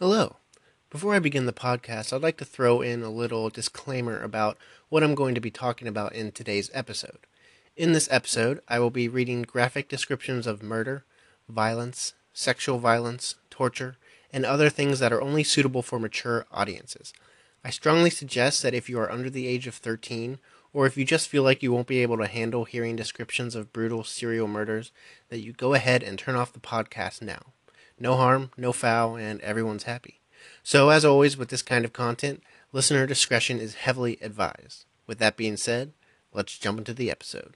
Hello. Before I begin the podcast, I'd like to throw in a little disclaimer about what I'm going to be talking about in today's episode. In this episode, I will be reading graphic descriptions of murder, violence, sexual violence, torture, and other things that are only suitable for mature audiences. I strongly suggest that if you are under the age of 13, or if you just feel like you won't be able to handle hearing descriptions of brutal serial murders, that you go ahead and turn off the podcast now. No harm, no foul, and everyone's happy. So, as always with this kind of content, listener discretion is heavily advised. With that being said, let's jump into the episode.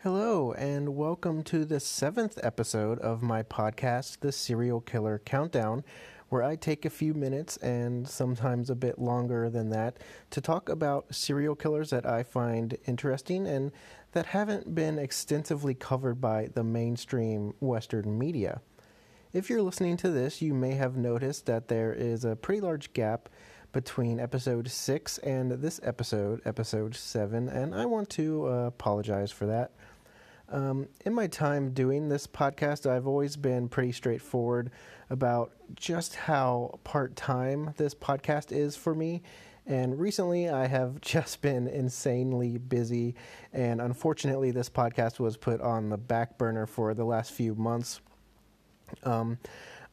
Hello, and welcome to the seventh episode of my podcast, The Serial Killer Countdown, where I take a few minutes and sometimes a bit longer than that to talk about serial killers that I find interesting and that haven't been extensively covered by the mainstream Western media. If you're listening to this, you may have noticed that there is a pretty large gap between episode 6 and this episode, episode 7, and I want to uh, apologize for that. Um, in my time doing this podcast, I've always been pretty straightforward about just how part time this podcast is for me. And recently, I have just been insanely busy. And unfortunately, this podcast was put on the back burner for the last few months. Um,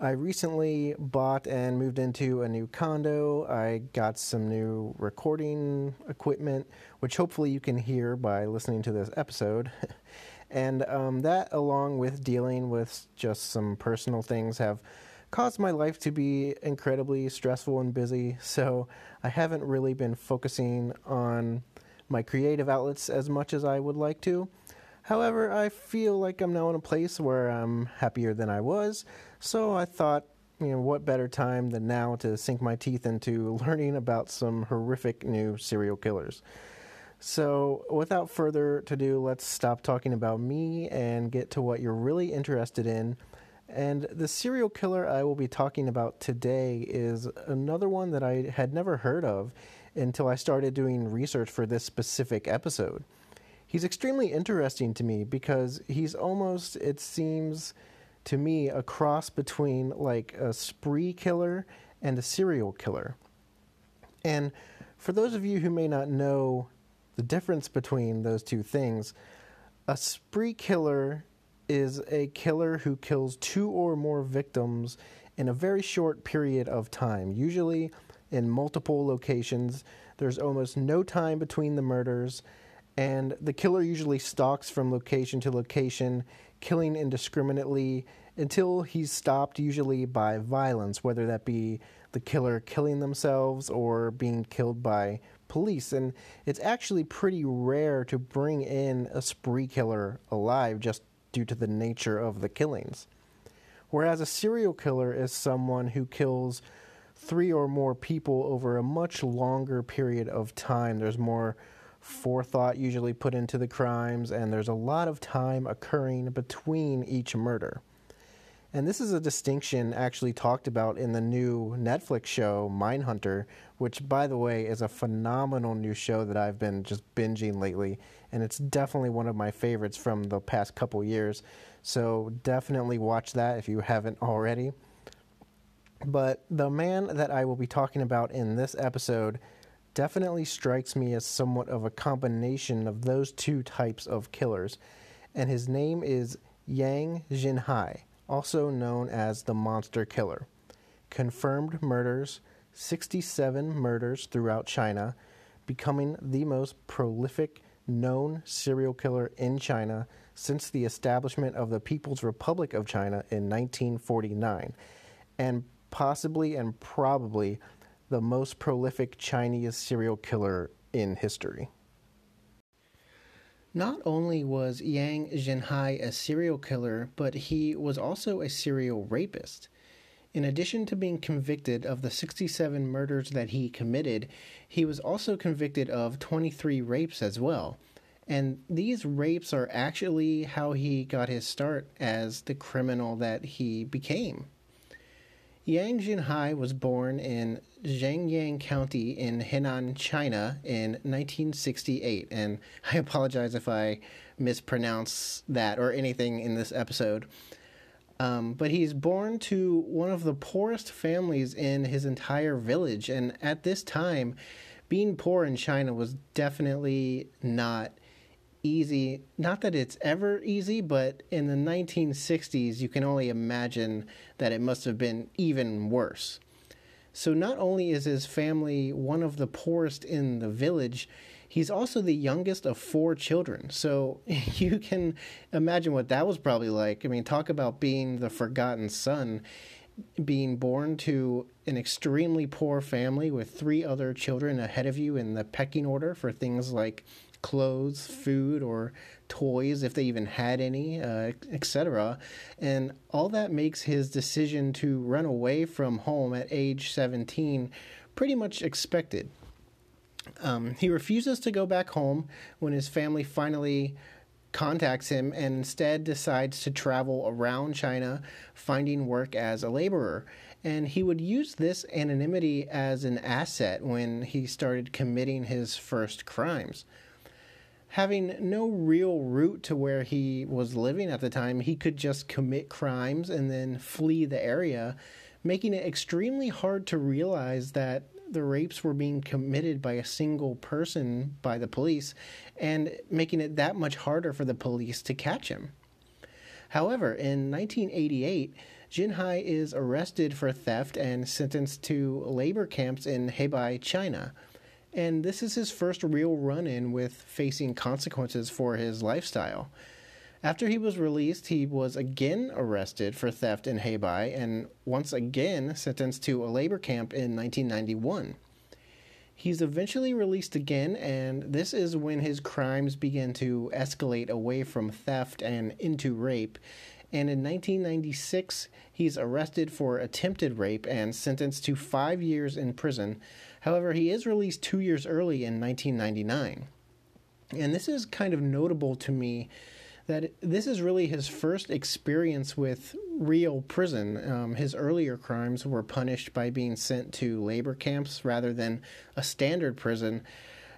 I recently bought and moved into a new condo. I got some new recording equipment, which hopefully you can hear by listening to this episode. And um, that, along with dealing with just some personal things, have caused my life to be incredibly stressful and busy. So I haven't really been focusing on my creative outlets as much as I would like to. However, I feel like I'm now in a place where I'm happier than I was. So I thought, you know, what better time than now to sink my teeth into learning about some horrific new serial killers. So, without further ado, let's stop talking about me and get to what you're really interested in. And the serial killer I will be talking about today is another one that I had never heard of until I started doing research for this specific episode. He's extremely interesting to me because he's almost, it seems to me, a cross between like a spree killer and a serial killer. And for those of you who may not know the difference between those two things a spree killer is a killer who kills two or more victims in a very short period of time, usually in multiple locations. There's almost no time between the murders, and the killer usually stalks from location to location, killing indiscriminately until he's stopped, usually by violence, whether that be the killer killing themselves or being killed by police. And it's actually pretty rare to bring in a spree killer alive just due to the nature of the killings. Whereas a serial killer is someone who kills three or more people over a much longer period of time. There's more forethought usually put into the crimes, and there's a lot of time occurring between each murder. And this is a distinction actually talked about in the new Netflix show Mindhunter, which, by the way, is a phenomenal new show that I've been just binging lately. And it's definitely one of my favorites from the past couple years. So definitely watch that if you haven't already. But the man that I will be talking about in this episode definitely strikes me as somewhat of a combination of those two types of killers. And his name is Yang Jinhai also known as the Monster Killer. Confirmed murders 67 murders throughout China, becoming the most prolific known serial killer in China since the establishment of the People's Republic of China in 1949, and possibly and probably the most prolific Chinese serial killer in history. Not only was Yang Jinhai a serial killer, but he was also a serial rapist. In addition to being convicted of the 67 murders that he committed, he was also convicted of 23 rapes as well. And these rapes are actually how he got his start as the criminal that he became. Yang Jinhai was born in Zhengyang County in Henan, China in 1968. And I apologize if I mispronounce that or anything in this episode. Um, but he's born to one of the poorest families in his entire village. And at this time, being poor in China was definitely not easy. Not that it's ever easy, but in the 1960s, you can only imagine that it must have been even worse. So, not only is his family one of the poorest in the village, he's also the youngest of four children. So, you can imagine what that was probably like. I mean, talk about being the forgotten son, being born to an extremely poor family with three other children ahead of you in the pecking order for things like clothes, food, or toys, if they even had any, uh, etc. And all that makes his decision to run away from home at age 17 pretty much expected. Um, he refuses to go back home when his family finally contacts him and instead decides to travel around China finding work as a laborer. And he would use this anonymity as an asset when he started committing his first crimes having no real route to where he was living at the time, he could just commit crimes and then flee the area, making it extremely hard to realize that the rapes were being committed by a single person by the police and making it that much harder for the police to catch him. However, in 1988, Jinhai is arrested for theft and sentenced to labor camps in Hebei, China and this is his first real run in with facing consequences for his lifestyle. After he was released, he was again arrested for theft in Hebei and once again sentenced to a labor camp in 1991. He's eventually released again, and this is when his crimes begin to escalate away from theft and into rape. And in 1996, he's arrested for attempted rape and sentenced to five years in prison However, he is released two years early in 1999. And this is kind of notable to me that this is really his first experience with real prison. Um, his earlier crimes were punished by being sent to labor camps rather than a standard prison.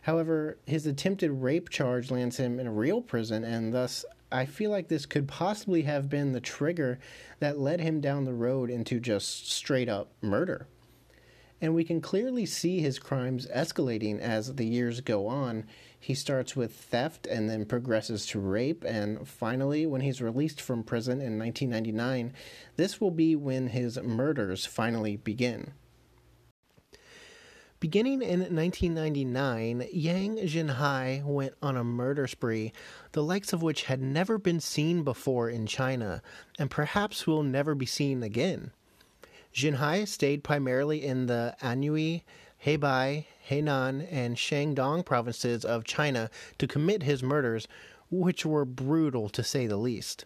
However, his attempted rape charge lands him in a real prison, and thus I feel like this could possibly have been the trigger that led him down the road into just straight up murder. And we can clearly see his crimes escalating as the years go on. He starts with theft and then progresses to rape, and finally, when he's released from prison in 1999, this will be when his murders finally begin. Beginning in 1999, Yang Jinhai went on a murder spree, the likes of which had never been seen before in China, and perhaps will never be seen again. Jinhai stayed primarily in the Anhui, Hebei, Henan, and Shandong provinces of China to commit his murders, which were brutal to say the least.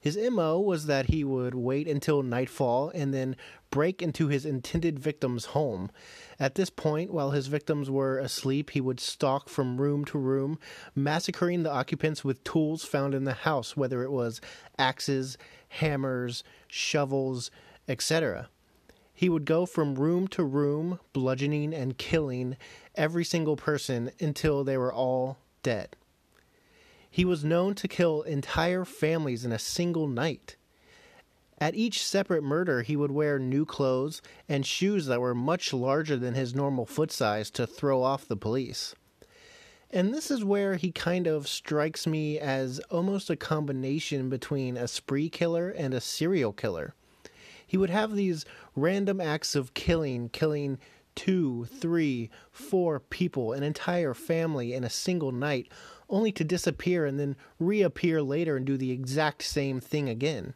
His MO was that he would wait until nightfall and then break into his intended victim's home. At this point, while his victims were asleep, he would stalk from room to room, massacring the occupants with tools found in the house, whether it was axes, hammers, shovels, etc. He would go from room to room, bludgeoning and killing every single person until they were all dead. He was known to kill entire families in a single night. At each separate murder, he would wear new clothes and shoes that were much larger than his normal foot size to throw off the police. And this is where he kind of strikes me as almost a combination between a spree killer and a serial killer he would have these random acts of killing, killing two, three, four people, an entire family in a single night, only to disappear and then reappear later and do the exact same thing again.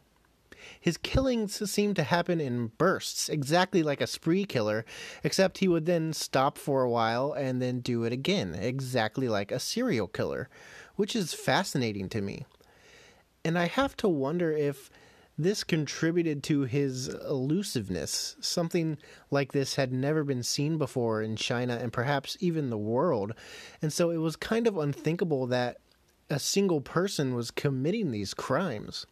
His killings seemed to happen in bursts, exactly like a spree killer, except he would then stop for a while and then do it again, exactly like a serial killer, which is fascinating to me. And I have to wonder if this contributed to his elusiveness. Something like this had never been seen before in China and perhaps even the world. And so it was kind of unthinkable that a single person was committing these crimes.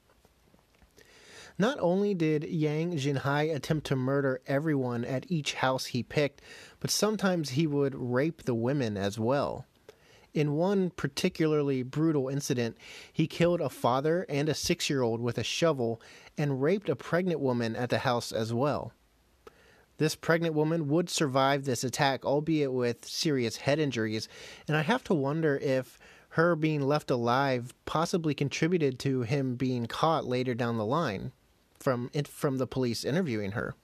Not only did Yang Jinhai attempt to murder everyone at each house he picked, but sometimes he would rape the women as well. In one particularly brutal incident, he killed a father and a six year old with a shovel and raped a pregnant woman at the house as well. This pregnant woman would survive this attack, albeit with serious head injuries, and I have to wonder if her being left alive possibly contributed to him being caught later down the line from from the police interviewing her.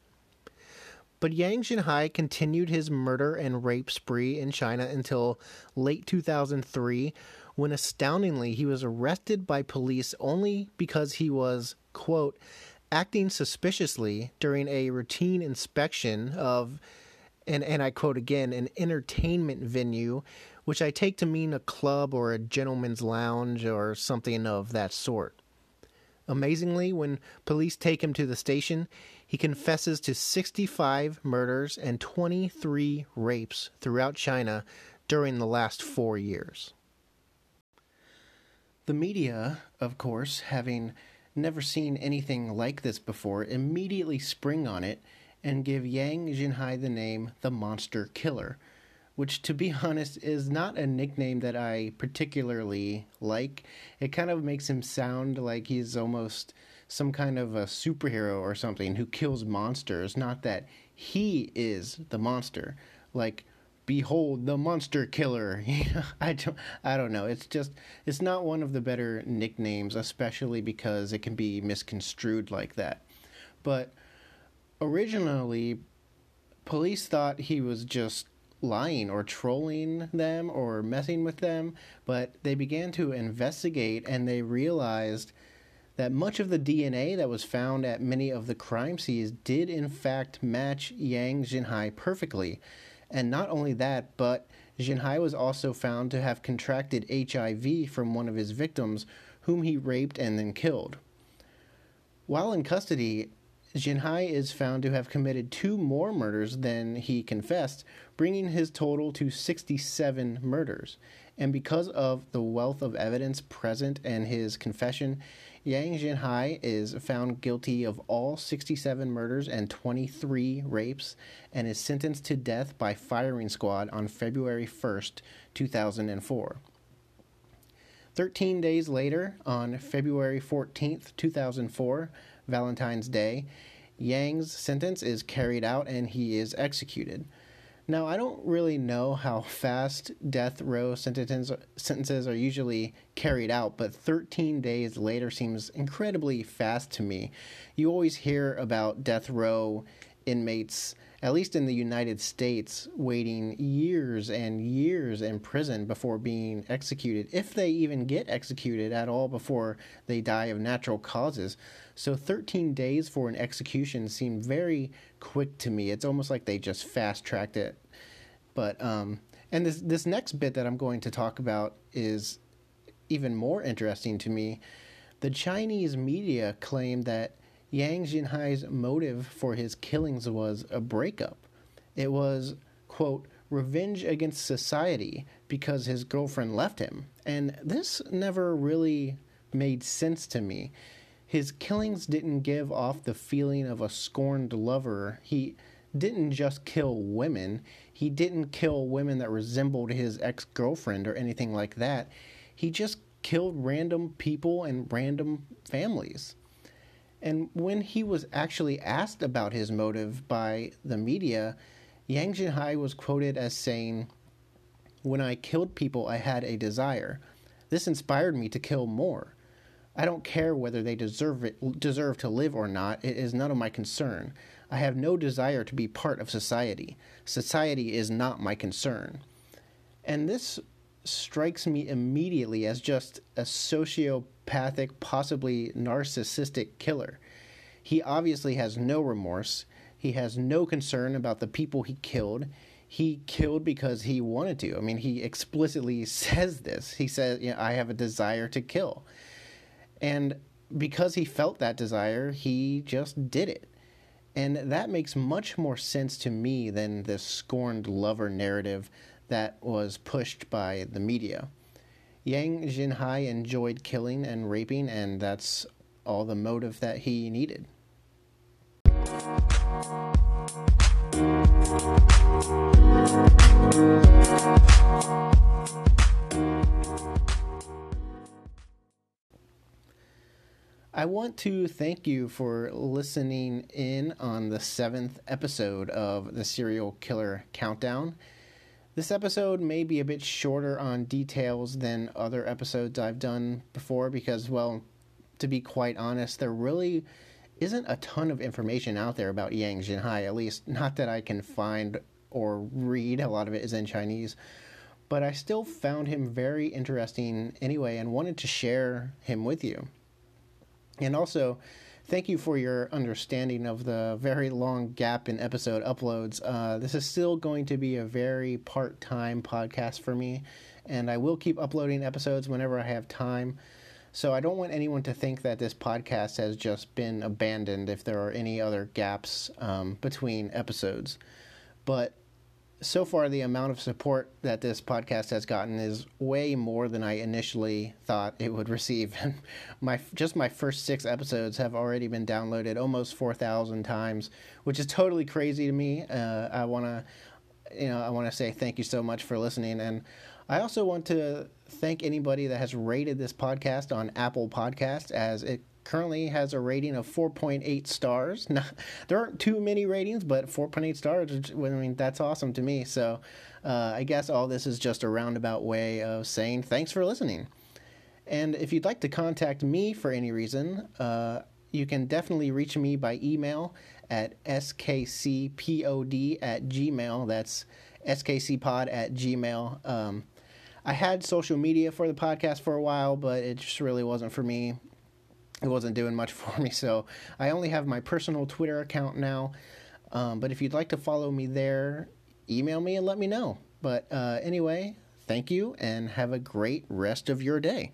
But Yang Jinhai continued his murder and rape spree in China until late 2003, when astoundingly he was arrested by police only because he was, quote, acting suspiciously during a routine inspection of, and, and I quote again, an entertainment venue, which I take to mean a club or a gentleman's lounge or something of that sort. Amazingly, when police take him to the station, he confesses to 65 murders and 23 rapes throughout China during the last four years. The media, of course, having never seen anything like this before, immediately spring on it and give Yang Jinhai the name the Monster Killer which to be honest is not a nickname that I particularly like. It kind of makes him sound like he's almost some kind of a superhero or something who kills monsters, not that he is the monster. Like behold the monster killer. I don't I don't know. It's just it's not one of the better nicknames, especially because it can be misconstrued like that. But originally police thought he was just lying or trolling them or messing with them, but they began to investigate and they realized that much of the DNA that was found at many of the crime scenes did in fact match Yang Jinhai perfectly. And not only that, but Jinhai was also found to have contracted HIV from one of his victims, whom he raped and then killed. While in custody, Jinhai is found to have committed two more murders than he confessed, bringing his total to 67 murders. And because of the wealth of evidence present and his confession, Yang Jinhai is found guilty of all 67 murders and 23 rapes and is sentenced to death by firing squad on February 1st, 2004. 13 days later, on February 14th, 2004, Valentine's Day, Yang's sentence is carried out and he is executed. Now, I don't really know how fast death row sentences, are usually carried out, but 13 days later seems incredibly fast to me. You always hear about death row inmates at least in the United States, waiting years and years in prison before being executed, if they even get executed at all before they die of natural causes. So 13 days for an execution seemed very quick to me. It's almost like they just fast tracked it. But um, and this this next bit that I'm going to talk about is even more interesting to me. The Chinese media claimed that Yang Jinhai's motive for his killings was a breakup. It was, quote, revenge against society because his girlfriend left him. And this never really made sense to me. His killings didn't give off the feeling of a scorned lover. He didn't just kill women, he didn't kill women that resembled his ex girlfriend or anything like that. He just killed random people and random families. And when he was actually asked about his motive by the media, Yang Jinhai was quoted as saying, When I killed people, I had a desire. This inspired me to kill more. I don't care whether they deserve it, deserve to live or not. It is none of my concern. I have no desire to be part of society. Society is not my concern. And this strikes me immediately as just a sociopathic, possibly narcissistic killer. He obviously has no remorse. He has no concern about the people he killed. He killed because he wanted to. I mean, he explicitly says this. He says, you know, I have a desire to kill. And because he felt that desire, he just did it. And that makes much more sense to me than this scorned lover narrative that was pushed by the media. Yang Jinhai enjoyed killing and raping, and that's all the motive that he needed. I want to thank you for listening in on the seventh episode of the Serial Killer Countdown. This episode may be a bit shorter on details than other episodes I've done before because, well, to be quite honest, there really isn't a ton of information out there about Yang Jinhai, at least not that I can find or read. A lot of it is in Chinese. But I still found him very interesting anyway and wanted to share him with you. And also, thank you for your understanding of the very long gap in episode uploads. Uh, this is still going to be a very part time podcast for me, and I will keep uploading episodes whenever I have time. So I don't want anyone to think that this podcast has just been abandoned if there are any other gaps um, between episodes. But so far, the amount of support that this podcast has gotten is way more than I initially thought it would receive. My just my first six episodes have already been downloaded almost four thousand times, which is totally crazy to me. Uh, I want to, you know, I want to say thank you so much for listening, and I also want to thank anybody that has rated this podcast on Apple Podcast as it currently has a rating of 4.8 stars. Not, there aren't too many ratings, but 4.8 stars, I mean, that's awesome to me. So uh, I guess all this is just a roundabout way of saying thanks for listening. And if you'd like to contact me for any reason, uh, you can definitely reach me by email at skcpod at gmail. That's skcpod at gmail. Um, I had social media for the podcast for a while, but it just really wasn't for me it wasn't doing much for me. So I only have my personal Twitter account now. Um, but if you'd like to follow me there, email me and let me know. But uh, anyway, thank you and have a great rest of your day.